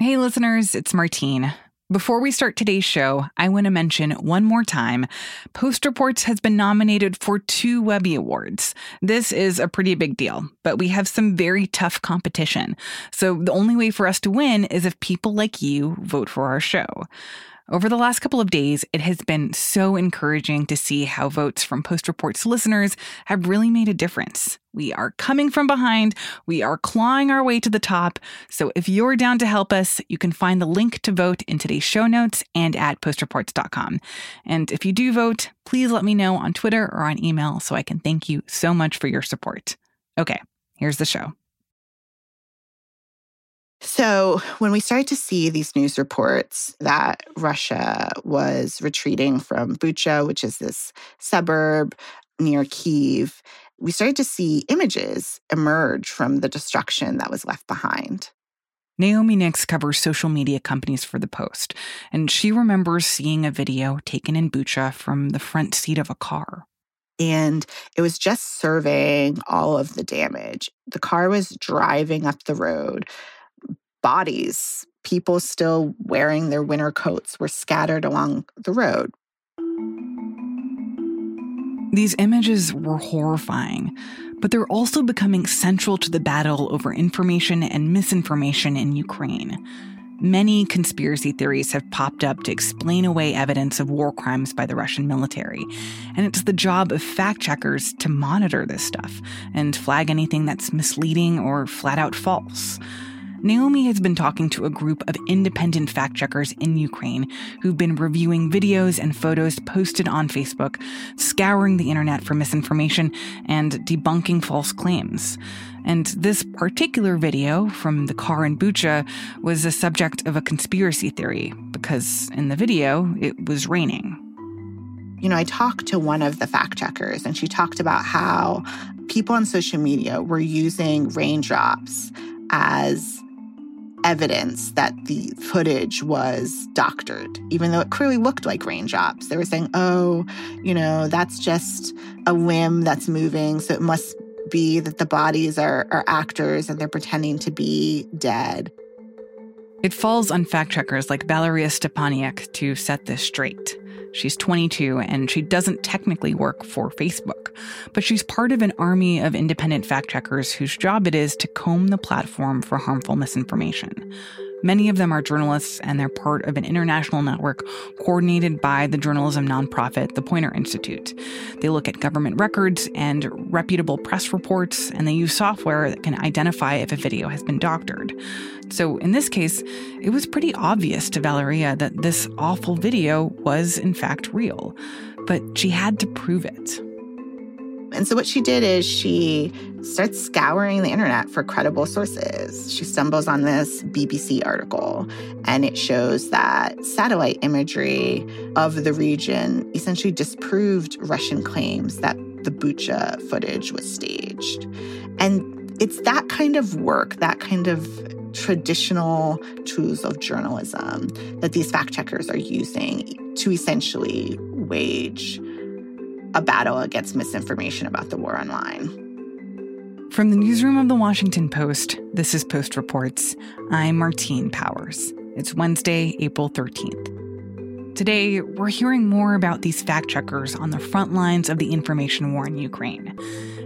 Hey, listeners, it's Martine. Before we start today's show, I want to mention one more time Post Reports has been nominated for two Webby Awards. This is a pretty big deal, but we have some very tough competition. So the only way for us to win is if people like you vote for our show. Over the last couple of days, it has been so encouraging to see how votes from Post Reports listeners have really made a difference. We are coming from behind, we are clawing our way to the top. So if you're down to help us, you can find the link to vote in today's show notes and at postreports.com. And if you do vote, please let me know on Twitter or on email so I can thank you so much for your support. Okay, here's the show. So, when we started to see these news reports that Russia was retreating from Bucha, which is this suburb near Kiev, we started to see images emerge from the destruction that was left behind. Naomi Nix covers social media companies for The Post, and she remembers seeing a video taken in Bucha from the front seat of a car. And it was just surveying all of the damage. The car was driving up the road bodies, people still wearing their winter coats, were scattered along the road. These images were horrifying, but they're also becoming central to the battle over information and misinformation in Ukraine. Many conspiracy theories have popped up to explain away evidence of war crimes by the Russian military, and it's the job of fact checkers to monitor this stuff and flag anything that's misleading or flat out false. Naomi has been talking to a group of independent fact checkers in Ukraine who've been reviewing videos and photos posted on Facebook, scouring the internet for misinformation, and debunking false claims. And this particular video from the car in Bucha was the subject of a conspiracy theory because in the video it was raining. You know, I talked to one of the fact checkers and she talked about how people on social media were using raindrops as evidence that the footage was doctored, even though it clearly looked like raindrops. They were saying, oh, you know, that's just a limb that's moving. So it must be that the bodies are, are actors and they're pretending to be dead. It falls on fact checkers like Valeria Stepaniak to set this straight. She's 22 and she doesn't technically work for Facebook, but she's part of an army of independent fact checkers whose job it is to comb the platform for harmful misinformation. Many of them are journalists, and they're part of an international network coordinated by the journalism nonprofit, the Poynter Institute. They look at government records and reputable press reports, and they use software that can identify if a video has been doctored. So, in this case, it was pretty obvious to Valeria that this awful video was, in fact, real, but she had to prove it. And so, what she did is she starts scouring the internet for credible sources. She stumbles on this BBC article, and it shows that satellite imagery of the region essentially disproved Russian claims that the Bucha footage was staged. And it's that kind of work, that kind of traditional tools of journalism that these fact checkers are using to essentially wage a battle against misinformation about the war online. From the newsroom of the Washington Post, this is Post Reports. I'm Martine Powers. It's Wednesday, April 13th. Today, we're hearing more about these fact checkers on the front lines of the information war in Ukraine.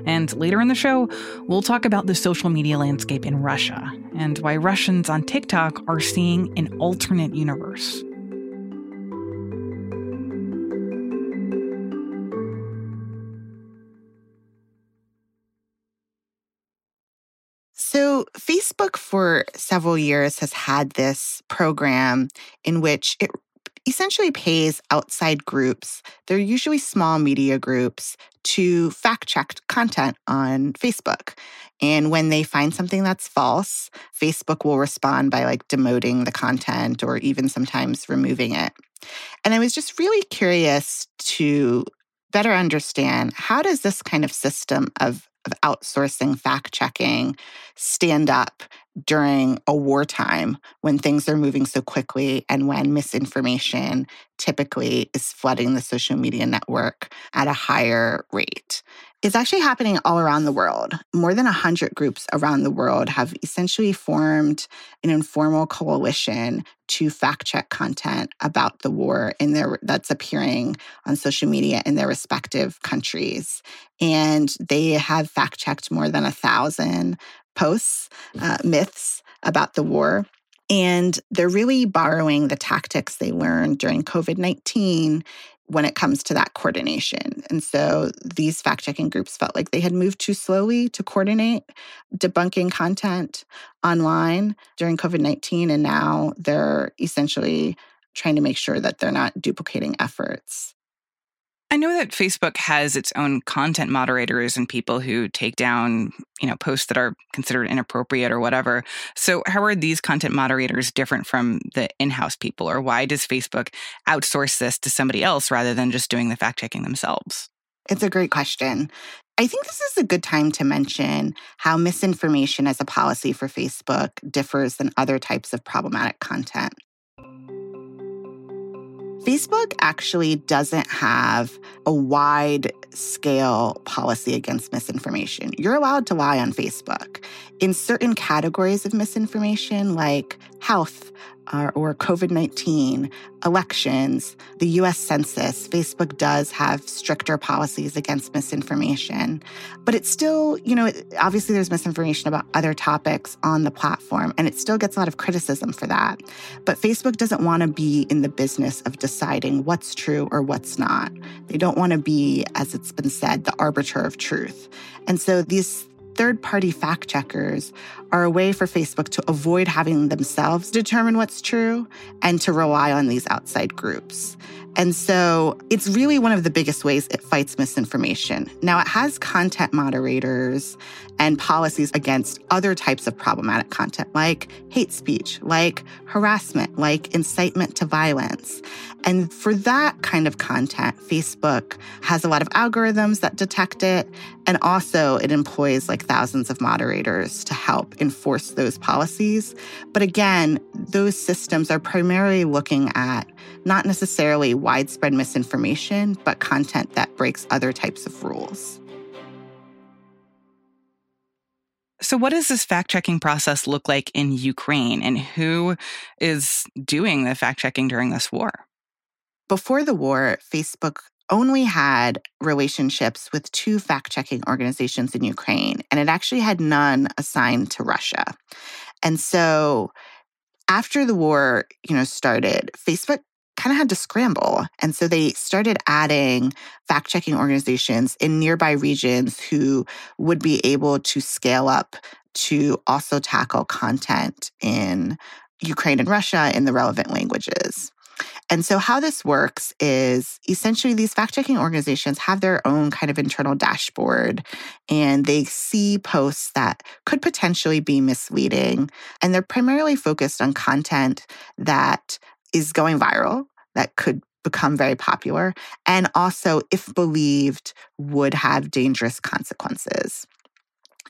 And later in the show, we'll talk about the social media landscape in Russia and why Russians on TikTok are seeing an alternate universe. So, Facebook for several years has had this program in which it essentially pays outside groups, they're usually small media groups, to fact check content on Facebook. And when they find something that's false, Facebook will respond by like demoting the content or even sometimes removing it. And I was just really curious to better understand how does this kind of system of, of outsourcing fact checking stand up during a wartime when things are moving so quickly and when misinformation typically is flooding the social media network at a higher rate. It's actually happening all around the world. More than 100 groups around the world have essentially formed an informal coalition to fact check content about the war in their that's appearing on social media in their respective countries. And they have fact checked more than a thousand posts, uh, myths about the war. And they're really borrowing the tactics they learned during COVID 19 when it comes to that coordination. And so these fact checking groups felt like they had moved too slowly to coordinate debunking content online during COVID 19. And now they're essentially trying to make sure that they're not duplicating efforts. I know that Facebook has its own content moderators and people who take down, you know, posts that are considered inappropriate or whatever. So, how are these content moderators different from the in-house people or why does Facebook outsource this to somebody else rather than just doing the fact-checking themselves? It's a great question. I think this is a good time to mention how misinformation as a policy for Facebook differs than other types of problematic content. Facebook actually doesn't have a wide scale policy against misinformation. You're allowed to lie on Facebook. In certain categories of misinformation, like health, or COVID 19, elections, the US Census, Facebook does have stricter policies against misinformation. But it's still, you know, obviously there's misinformation about other topics on the platform, and it still gets a lot of criticism for that. But Facebook doesn't want to be in the business of deciding what's true or what's not. They don't want to be, as it's been said, the arbiter of truth. And so these third party fact checkers are a way for Facebook to avoid having themselves determine what's true and to rely on these outside groups. And so it's really one of the biggest ways it fights misinformation. Now, it has content moderators and policies against other types of problematic content like hate speech, like harassment, like incitement to violence. And for that kind of content, Facebook has a lot of algorithms that detect it. And also, it employs like thousands of moderators to help enforce those policies. But again, those systems are primarily looking at not necessarily widespread misinformation, but content that breaks other types of rules. So, what does this fact checking process look like in Ukraine, and who is doing the fact checking during this war? Before the war, Facebook only had relationships with two fact checking organizations in Ukraine, and it actually had none assigned to Russia. And so, after the war, you know, started, Facebook kind of had to scramble. And so they started adding fact checking organizations in nearby regions who would be able to scale up to also tackle content in Ukraine and Russia in the relevant languages. And so, how this works is essentially these fact checking organizations have their own kind of internal dashboard and they see posts that could potentially be misleading. And they're primarily focused on content that is going viral that could become very popular and also if believed would have dangerous consequences.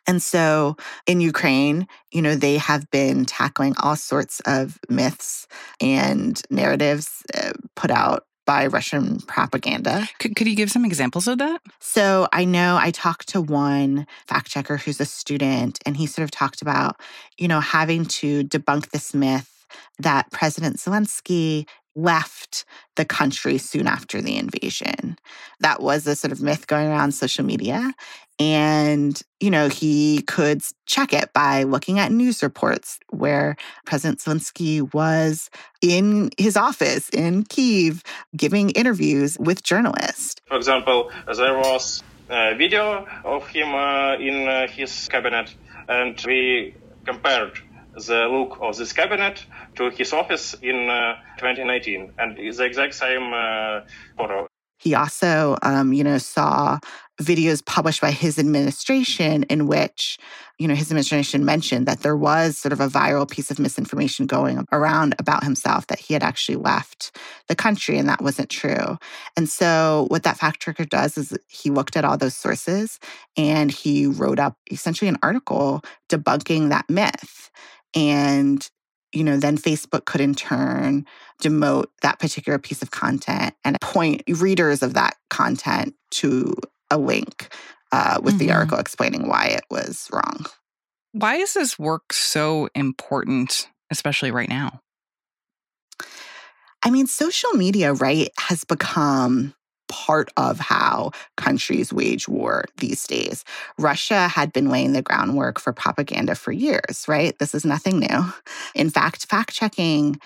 And so in Ukraine, you know, they have been tackling all sorts of myths and narratives uh, put out by Russian propaganda. Could, could you give some examples of that? So I know I talked to one fact checker who's a student, and he sort of talked about, you know, having to debunk this myth that President Zelensky left the country soon after the invasion. That was a sort of myth going around social media. And, you know, he could check it by looking at news reports where President Zelensky was in his office in Kiev giving interviews with journalists. For example, there was a video of him uh, in uh, his cabinet, and we compared the look of this cabinet to his office in uh, 2019, and it's the exact same uh, photo. He also, um, you know, saw videos published by his administration in which, you know, his administration mentioned that there was sort of a viral piece of misinformation going around about himself that he had actually left the country and that wasn't true. And so what that fact checker does is he looked at all those sources and he wrote up essentially an article debunking that myth. And you know, then Facebook could in turn demote that particular piece of content and point readers of that content to a link uh, with mm-hmm. the article explaining why it was wrong. Why is this work so important, especially right now? I mean, social media, right, has become part of how countries wage war these days. Russia had been laying the groundwork for propaganda for years, right? This is nothing new. In fact, fact checking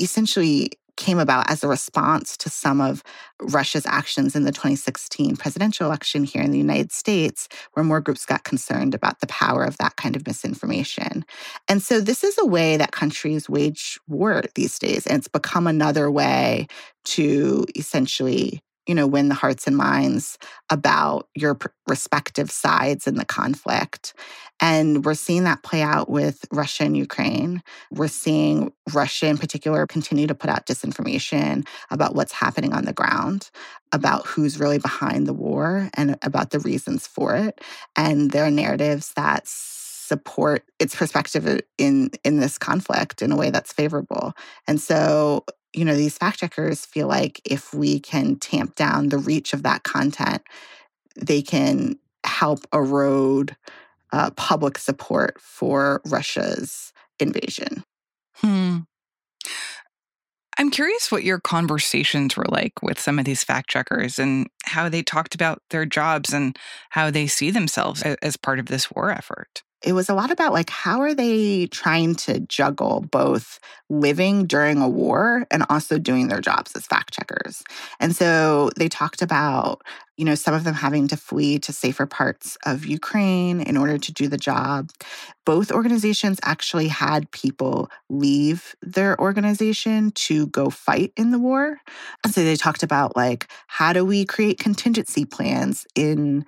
essentially came about as a response to some of Russia's actions in the 2016 presidential election here in the United States, where more groups got concerned about the power of that kind of misinformation. And so, this is a way that countries wage war these days. And it's become another way to essentially you know, win the hearts and minds about your respective sides in the conflict. And we're seeing that play out with Russia and Ukraine. We're seeing Russia in particular continue to put out disinformation about what's happening on the ground, about who's really behind the war and about the reasons for it. And there are narratives that support its perspective uh, in in this conflict in a way that's favorable. And so you know, these fact checkers feel like if we can tamp down the reach of that content, they can help erode uh, public support for Russia's invasion. Hmm. I'm curious what your conversations were like with some of these fact checkers and how they talked about their jobs and how they see themselves as part of this war effort it was a lot about like how are they trying to juggle both living during a war and also doing their jobs as fact checkers. And so they talked about, you know, some of them having to flee to safer parts of Ukraine in order to do the job. Both organizations actually had people leave their organization to go fight in the war. And so they talked about like how do we create contingency plans in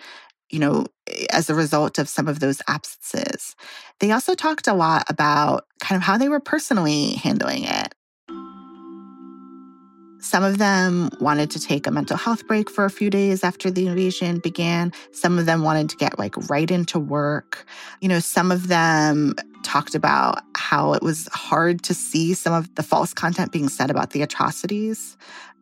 you know, eh, as a result of some of those absences. They also talked a lot about kind of how they were personally handling it. Some of them wanted to take a mental health break for a few days after the invasion began. Some of them wanted to get like right into work. You know, some of them talked about how it was hard to see some of the false content being said about the atrocities.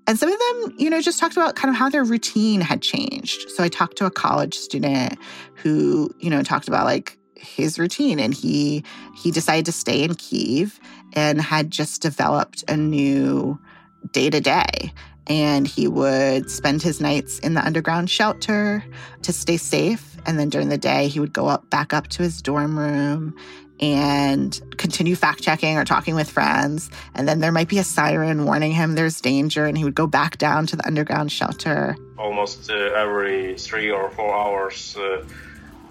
And some of them, you know, just talked about kind of how their routine had changed. So I talked to a college student who, you know, talked about like his routine and he he decided to stay in Kiev and had just developed a new day to day and he would spend his nights in the underground shelter to stay safe and then during the day he would go up back up to his dorm room and continue fact checking or talking with friends. And then there might be a siren warning him there's danger, and he would go back down to the underground shelter. Almost uh, every three or four hours, uh,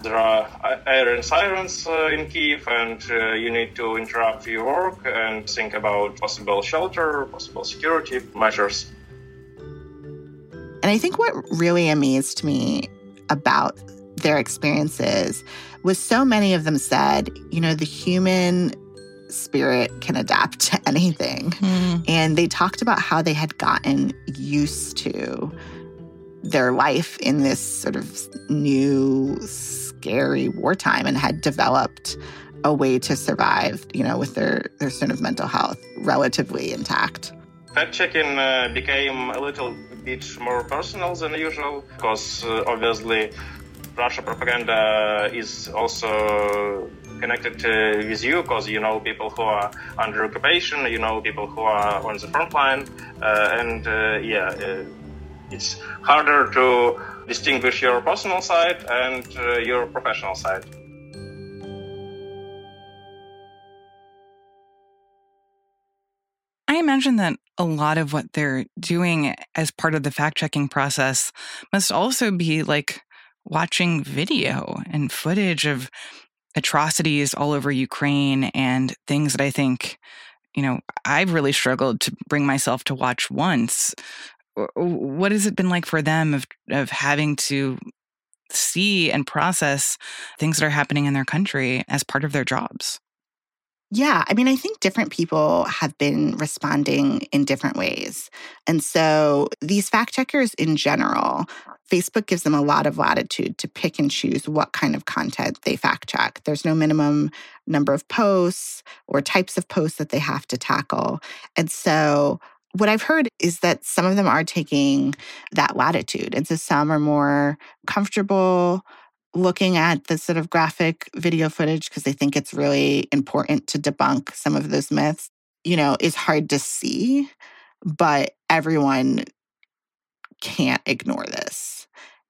there are iron sirens uh, in Kiev, and uh, you need to interrupt your work and think about possible shelter, possible security measures. And I think what really amazed me about their experiences was so many of them said, you know, the human spirit can adapt to anything. Mm. And they talked about how they had gotten used to their life in this sort of new, scary wartime and had developed a way to survive, you know, with their, their sort of mental health relatively intact. Fact checking uh, became a little bit more personal than usual because uh, obviously Russia propaganda is also connected with you because you know people who are under occupation, you know people who are on the front line, uh, and uh, yeah, uh, it's harder to distinguish your personal side and uh, your professional side. I imagine that a lot of what they're doing as part of the fact checking process must also be like watching video and footage of atrocities all over Ukraine and things that I think, you know, I've really struggled to bring myself to watch once. what has it been like for them of of having to see and process things that are happening in their country as part of their jobs? Yeah, I mean, I think different people have been responding in different ways. And so these fact checkers in general, Facebook gives them a lot of latitude to pick and choose what kind of content they fact check. There's no minimum number of posts or types of posts that they have to tackle. And so what I've heard is that some of them are taking that latitude. And so some are more comfortable looking at the sort of graphic video footage because they think it's really important to debunk some of those myths, you know, is hard to see, but everyone can't ignore this.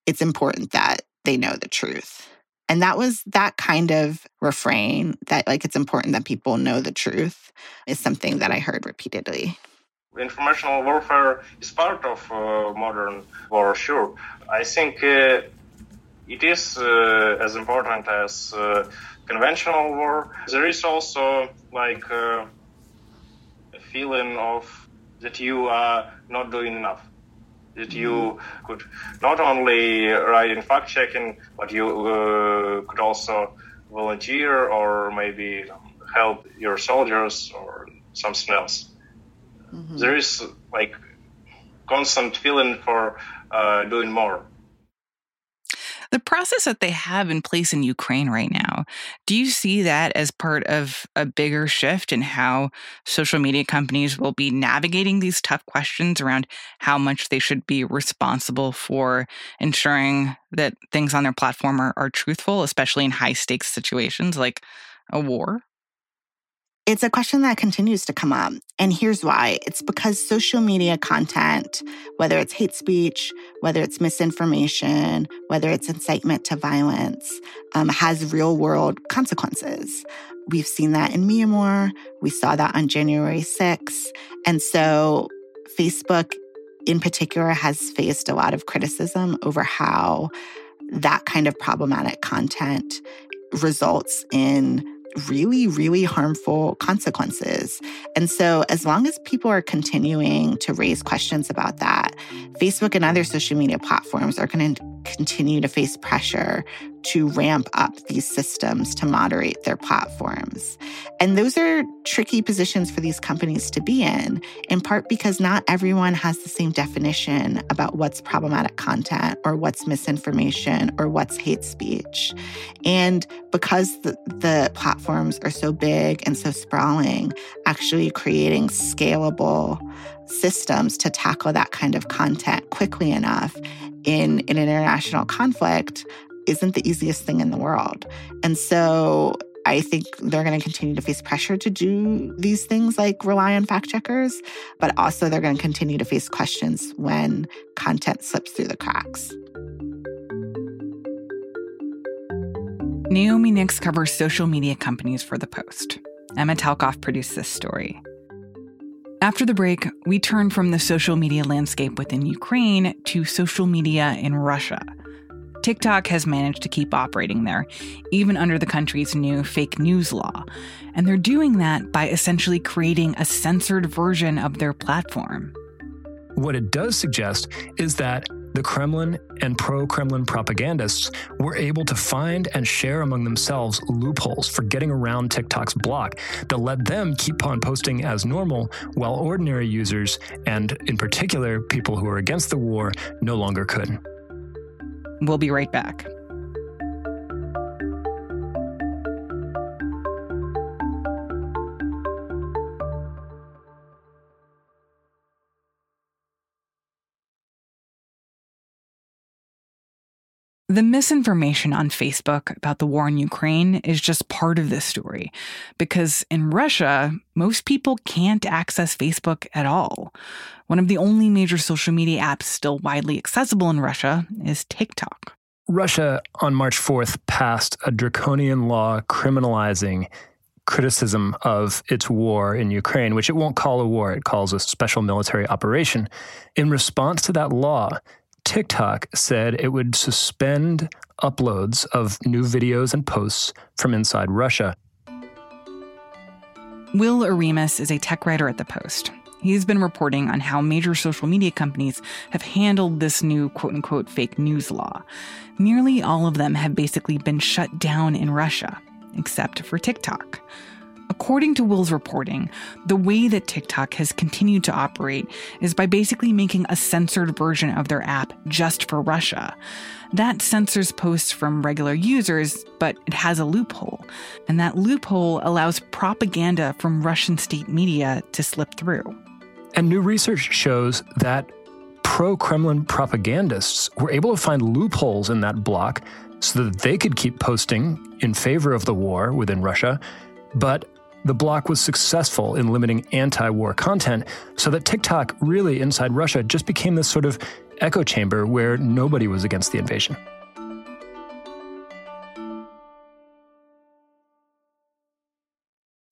It's important that they know the truth. And that was that kind of refrain that, like, it's important that people know the truth, is something that I heard repeatedly. Informational warfare is part of uh, modern war, sure. I think uh, it is uh, as important as uh, conventional war. There is also like uh, a feeling of that you are not doing enough. That you could not only write in fact checking, but you uh, could also volunteer or maybe help your soldiers or something else. Mm-hmm. There is like constant feeling for uh, doing more the process that they have in place in Ukraine right now, do you see that as part of a bigger shift in how social media companies will be navigating these tough questions around how much they should be responsible for ensuring that things on their platform are, are truthful, especially in high stakes situations like a war? It's a question that continues to come up. And here's why it's because social media content, whether it's hate speech, whether it's misinformation, whether it's incitement to violence, um, has real world consequences. We've seen that in Myanmar. We saw that on January 6th. And so Facebook, in particular, has faced a lot of criticism over how that kind of problematic content results in really, really harmful consequences. And so, as long as people are continuing to raise questions about that, Facebook and other social media platforms are going to continue to face pressure to ramp up these systems to moderate their platforms. And those are tricky positions for these companies to be in, in part because not everyone has the same definition about what's problematic content or what's misinformation or what's hate speech. And because the, the platforms are so big and so sprawling, actually creating scalable systems to tackle that kind of content quickly enough in, in an international conflict isn't the easiest thing in the world. And so I think they're going to continue to face pressure to do these things like rely on fact checkers, but also they're going to continue to face questions when content slips through the cracks. Naomi Nix covers social media companies for The Post. Emma Talkoff produced this story. After the break, we turn from the social media landscape within Ukraine to social media in Russia. TikTok has managed to keep operating there, even under the country's new fake news law. And they're doing that by essentially creating a censored version of their platform. What it does suggest is that the Kremlin and pro Kremlin propagandists were able to find and share among themselves loopholes for getting around TikTok's block that let them keep on posting as normal, while ordinary users, and in particular people who are against the war, no longer could. We'll be right back. The misinformation on Facebook about the war in Ukraine is just part of this story because in Russia, most people can't access Facebook at all. One of the only major social media apps still widely accessible in Russia is TikTok. Russia on March 4th passed a draconian law criminalizing criticism of its war in Ukraine, which it won't call a war, it calls a special military operation. In response to that law, TikTok said it would suspend uploads of new videos and posts from inside Russia. Will Oremus is a tech writer at The Post. He's been reporting on how major social media companies have handled this new quote unquote fake news law. Nearly all of them have basically been shut down in Russia, except for TikTok. According to Will's reporting, the way that TikTok has continued to operate is by basically making a censored version of their app just for Russia. That censors posts from regular users, but it has a loophole. And that loophole allows propaganda from Russian state media to slip through. And new research shows that pro Kremlin propagandists were able to find loopholes in that block so that they could keep posting in favor of the war within Russia. But the block was successful in limiting anti war content so that TikTok, really inside Russia, just became this sort of echo chamber where nobody was against the invasion.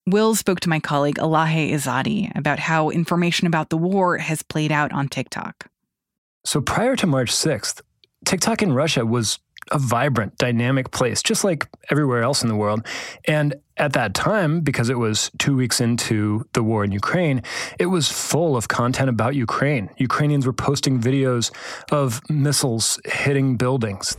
Will spoke to my colleague Elahe Izadi about how information about the war has played out on TikTok. So prior to March 6th, TikTok in Russia was a vibrant, dynamic place, just like everywhere else in the world. And at that time, because it was two weeks into the war in Ukraine, it was full of content about Ukraine. Ukrainians were posting videos of missiles hitting buildings.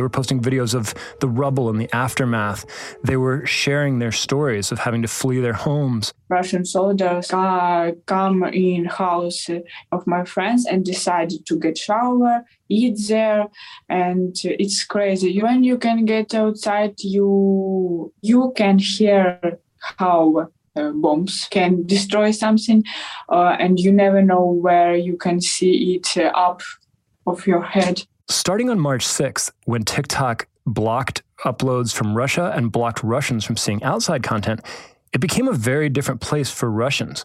They were posting videos of the rubble and the aftermath. They were sharing their stories of having to flee their homes. Russian soldiers uh, come in house of my friends and decided to get shower, eat there, and it's crazy. When you can get outside, you you can hear how uh, bombs can destroy something, uh, and you never know where you can see it uh, up of your head. Starting on March 6th, when TikTok blocked uploads from Russia and blocked Russians from seeing outside content, it became a very different place for Russians.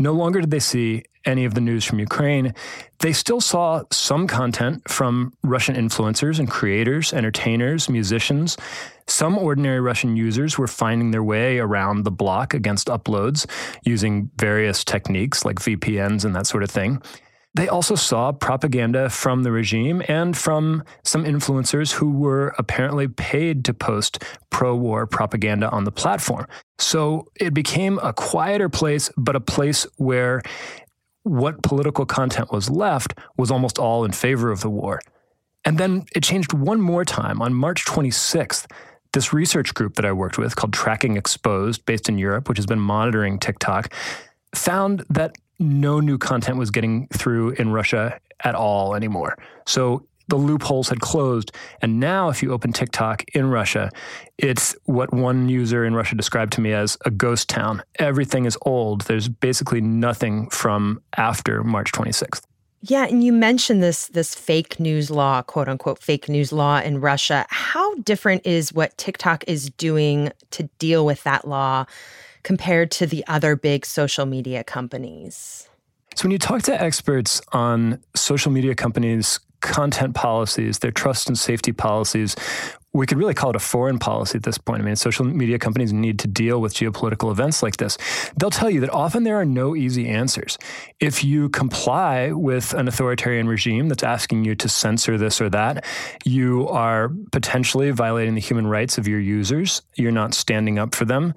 No longer did they see any of the news from Ukraine. They still saw some content from Russian influencers and creators, entertainers, musicians. Some ordinary Russian users were finding their way around the block against uploads using various techniques like VPNs and that sort of thing. They also saw propaganda from the regime and from some influencers who were apparently paid to post pro war propaganda on the platform. So it became a quieter place, but a place where what political content was left was almost all in favor of the war. And then it changed one more time on March 26th. This research group that I worked with called Tracking Exposed, based in Europe, which has been monitoring TikTok, found that no new content was getting through in Russia at all anymore. So the loopholes had closed. And now, if you open TikTok in Russia, it's what one user in Russia described to me as a ghost town. Everything is old. There's basically nothing from after March 26th. Yeah, and you mentioned this this fake news law, quote unquote fake news law in Russia. How different is what TikTok is doing to deal with that law compared to the other big social media companies? So, when you talk to experts on social media companies' content policies, their trust and safety policies, we could really call it a foreign policy at this point. I mean, social media companies need to deal with geopolitical events like this. They'll tell you that often there are no easy answers. If you comply with an authoritarian regime that's asking you to censor this or that, you are potentially violating the human rights of your users. You're not standing up for them.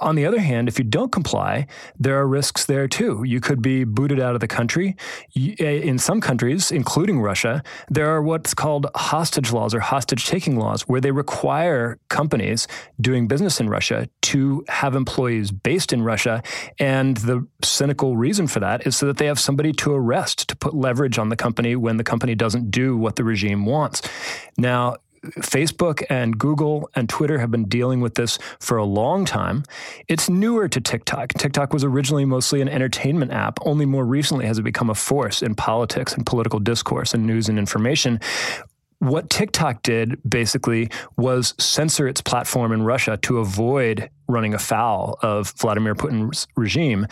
On the other hand, if you don't comply, there are risks there too. You could be booted out of the country. Eh, in some countries, including Russia, there are what's called hostage laws or hostage taking laws, where they require companies doing business in Russia to have employees based in Russia. And the cynical reason for that is so that they have somebody to arrest, to put leverage on the company when the company doesn't do what the regime wants. Now, Facebook and Google and Twitter have been dealing with this for a long time. It's newer to TikTok. TikTok was originally mostly an entertainment app. Only more recently has it become a force in politics and political discourse and news and information what TikTok did basically was censor its platform in Russia to avoid running afoul of Vladimir Putin's regime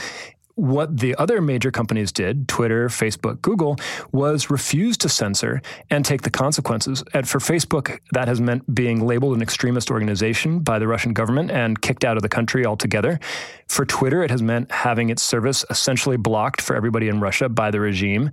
what the other major companies did, Twitter, Facebook, Google, was refuse to censor and take the consequences. And for Facebook, that has meant being labeled an extremist organization by the Russian government and kicked out of the country altogether. For Twitter, it has meant having its service essentially blocked for everybody in Russia by the regime.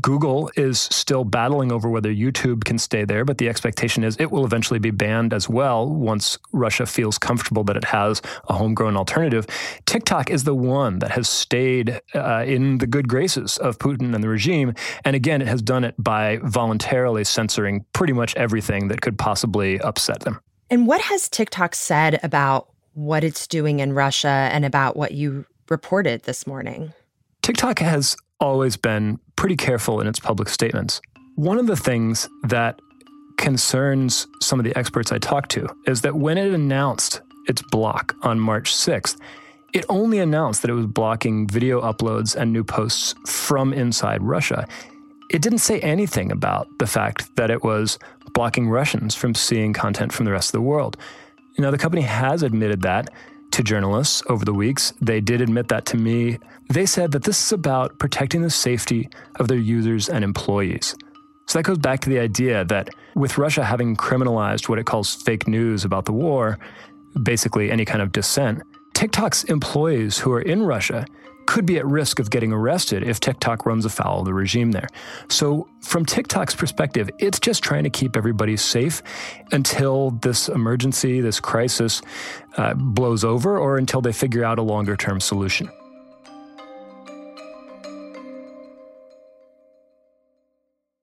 Google is still battling over whether YouTube can stay there, but the expectation is it will eventually be banned as well once Russia feels comfortable that it has a homegrown alternative. TikTok is the one that has stayed uh, in the good graces of Putin and the regime. And again, it has done it by voluntarily censoring pretty much everything that could possibly upset them. And what has TikTok said about what it's doing in Russia and about what you reported this morning? TikTok has always been pretty careful in its public statements. One of the things that concerns some of the experts I talked to is that when it announced its block on March 6th, it only announced that it was blocking video uploads and new posts from inside Russia. It didn't say anything about the fact that it was blocking Russians from seeing content from the rest of the world. Know, the company has admitted that to journalists over the weeks. They did admit that to me. They said that this is about protecting the safety of their users and employees. So that goes back to the idea that with Russia having criminalized what it calls fake news about the war, basically any kind of dissent, TikTok's employees who are in Russia could be at risk of getting arrested if TikTok runs afoul of the regime there. So, from TikTok's perspective, it's just trying to keep everybody safe until this emergency, this crisis uh, blows over, or until they figure out a longer term solution.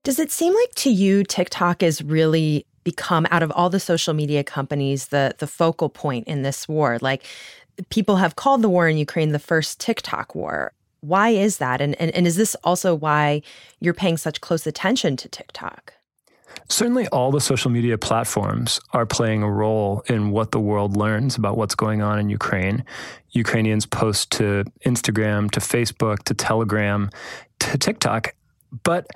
Does it seem like to you TikTok is really become out of all the social media companies the the focal point in this war? Like people have called the war in Ukraine the first TikTok war. Why is that? And, and, and is this also why you're paying such close attention to TikTok? Certainly, all the social media platforms are playing a role in what the world learns about what's going on in Ukraine. Ukrainians post to Instagram, to Facebook, to Telegram, to TikTok. But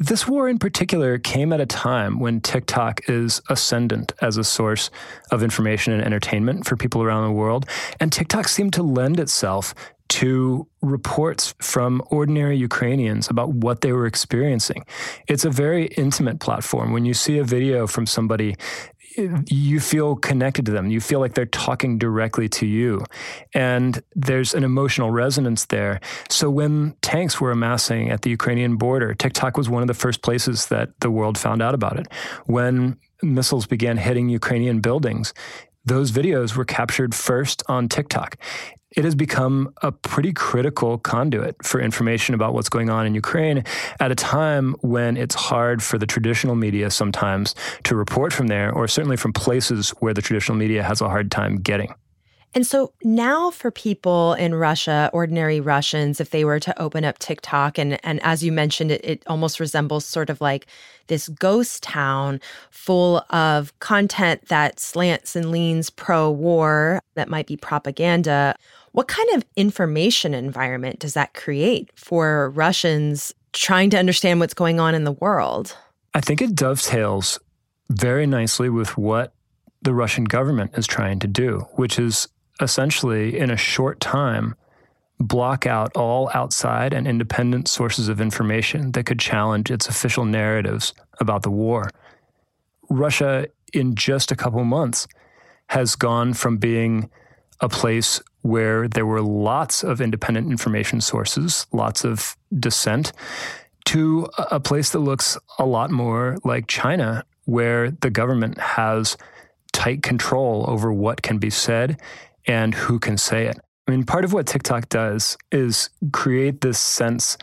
this war in particular came at a time when TikTok is ascendant as a source of information and entertainment for people around the world. And TikTok seemed to lend itself to reports from ordinary Ukrainians about what they were experiencing. It's a very intimate platform. When you see a video from somebody, you feel connected to them. You feel like they're talking directly to you. And there's an emotional resonance there. So when tanks were amassing at the Ukrainian border, TikTok was one of the first places that the world found out about it. When missiles began hitting Ukrainian buildings, those videos were captured first on TikTok it has become a pretty critical conduit for information about what's going on in Ukraine at a time when it's hard for the traditional media sometimes to report from there, or certainly from places where the traditional media has a hard time getting. And so now for people in Russia, ordinary Russians, if they were to open up TikTok, and, and as you mentioned, it, it almost resembles sort of like this ghost town full of content that slants and leans pro war, that might be propaganda. What kind of information environment does that create for Russians trying to understand what's going on in the world? I think it dovetails very nicely with what the Russian government is trying to do, which is essentially in a short time block out all outside and independent sources of information that could challenge its official narratives about the war. Russia, in just a couple months, has gone from being a place where there were lots of independent information sources, lots of dissent, to a place that looks a lot more like China, where the government has tight control over what can be said and who can say it. I mean, part of what TikTok does is create this sense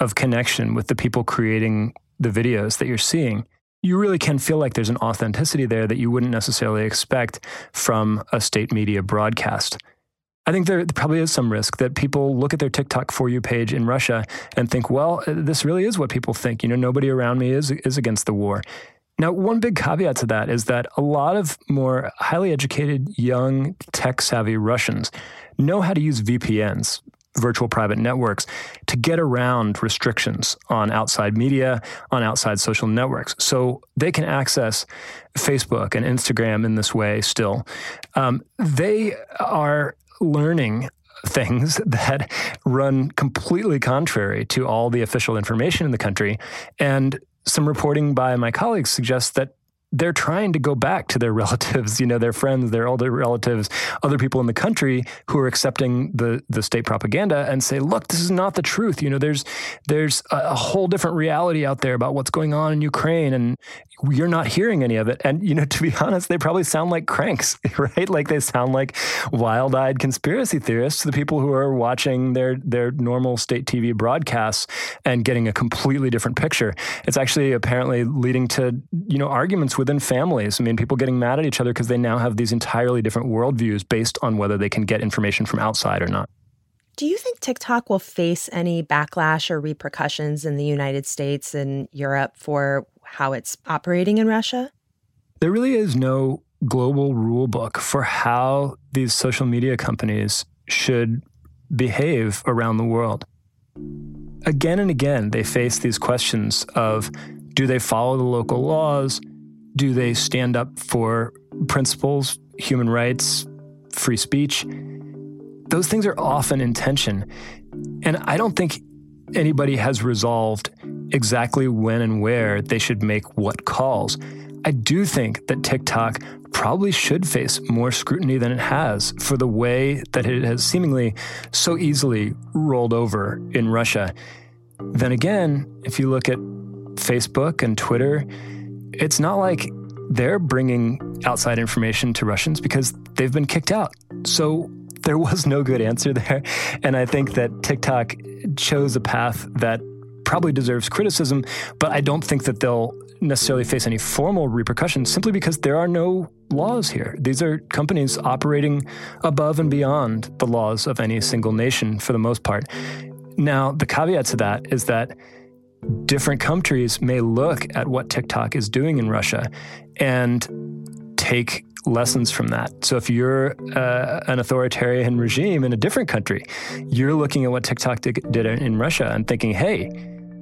of connection with the people creating the videos that you're seeing. You really can feel like there's an authenticity there that you wouldn't necessarily expect from a state media broadcast. I think there probably is some risk that people look at their TikTok for you page in Russia and think, well, this really is what people think. You know, nobody around me is is against the war. Now, one big caveat to that is that a lot of more highly educated, young, tech savvy Russians know how to use VPNs, virtual private networks, to get around restrictions on outside media, on outside social networks. So they can access Facebook and Instagram in this way still. Um, they are learning things that run completely contrary to all the official information in the country. And some reporting by my colleagues suggests that they're trying to go back to their relatives, you know, their friends, their older relatives, other people in the country who are accepting the the state propaganda and say, look, this is not the truth. You know, there's there's a, a whole different reality out there about what's going on in Ukraine, and you're not hearing any of it. And you know, to be honest, they probably sound like cranks, right? Like they sound like wild-eyed conspiracy theorists the people who are watching their their normal state TV broadcasts and getting a completely different picture. It's actually apparently leading to you know arguments within families. I mean, people getting mad at each other because they now have these entirely different worldviews based on whether they can get information from outside or not. Do you think TikTok will face any backlash or repercussions in the United States and Europe for how it's operating in Russia? There really is no global rule book for how these social media companies should behave around the world. Again and again, they face these questions of do they follow the local laws? Do they stand up for principles, human rights, free speech? Those things are often in tension. And I don't think anybody has resolved exactly when and where they should make what calls. I do think that TikTok probably should face more scrutiny than it has for the way that it has seemingly so easily rolled over in Russia. Then again, if you look at Facebook and Twitter, it's not like they're bringing outside information to Russians because they've been kicked out. So there was no good answer there. And I think that TikTok chose a path that probably deserves criticism, but I don't think that they'll necessarily face any formal repercussions simply because there are no laws here. These are companies operating above and beyond the laws of any single nation for the most part. Now, the caveat to that is that different countries may look at what TikTok is doing in Russia and take lessons from that. So if you're uh, an authoritarian regime in a different country, you're looking at what TikTok did, did in Russia and thinking, hey,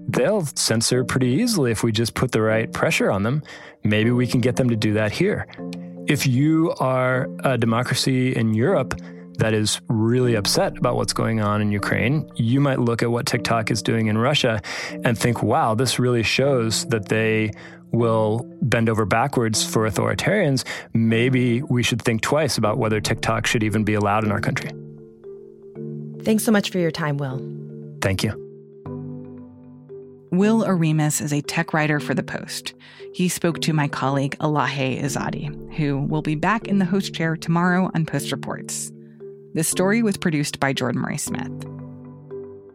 they'll censor pretty easily if we just put the right pressure on them. Maybe we can get them to do that here. If you are a democracy in Europe, that is really upset about what's going on in Ukraine, you might look at what TikTok is doing in Russia and think, wow, this really shows that they will bend over backwards for authoritarians. Maybe we should think twice about whether TikTok should even be allowed in our country. Thanks so much for your time, Will. Thank you. Will Oremus is a tech writer for The Post. He spoke to my colleague Elahe Izadi, who will be back in the host chair tomorrow on Post Reports. This story was produced by Jordan-Marie Smith.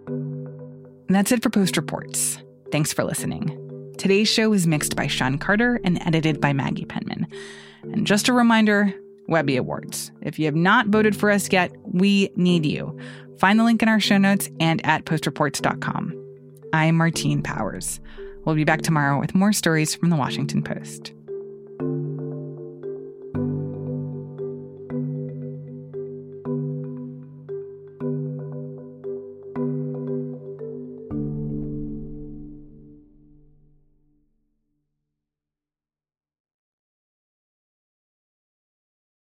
And that's it for Post Reports. Thanks for listening. Today's show was mixed by Sean Carter and edited by Maggie Penman. And just a reminder Webby Awards. If you have not voted for us yet, we need you. Find the link in our show notes and at postreports.com. I'm Martine Powers. We'll be back tomorrow with more stories from the Washington Post.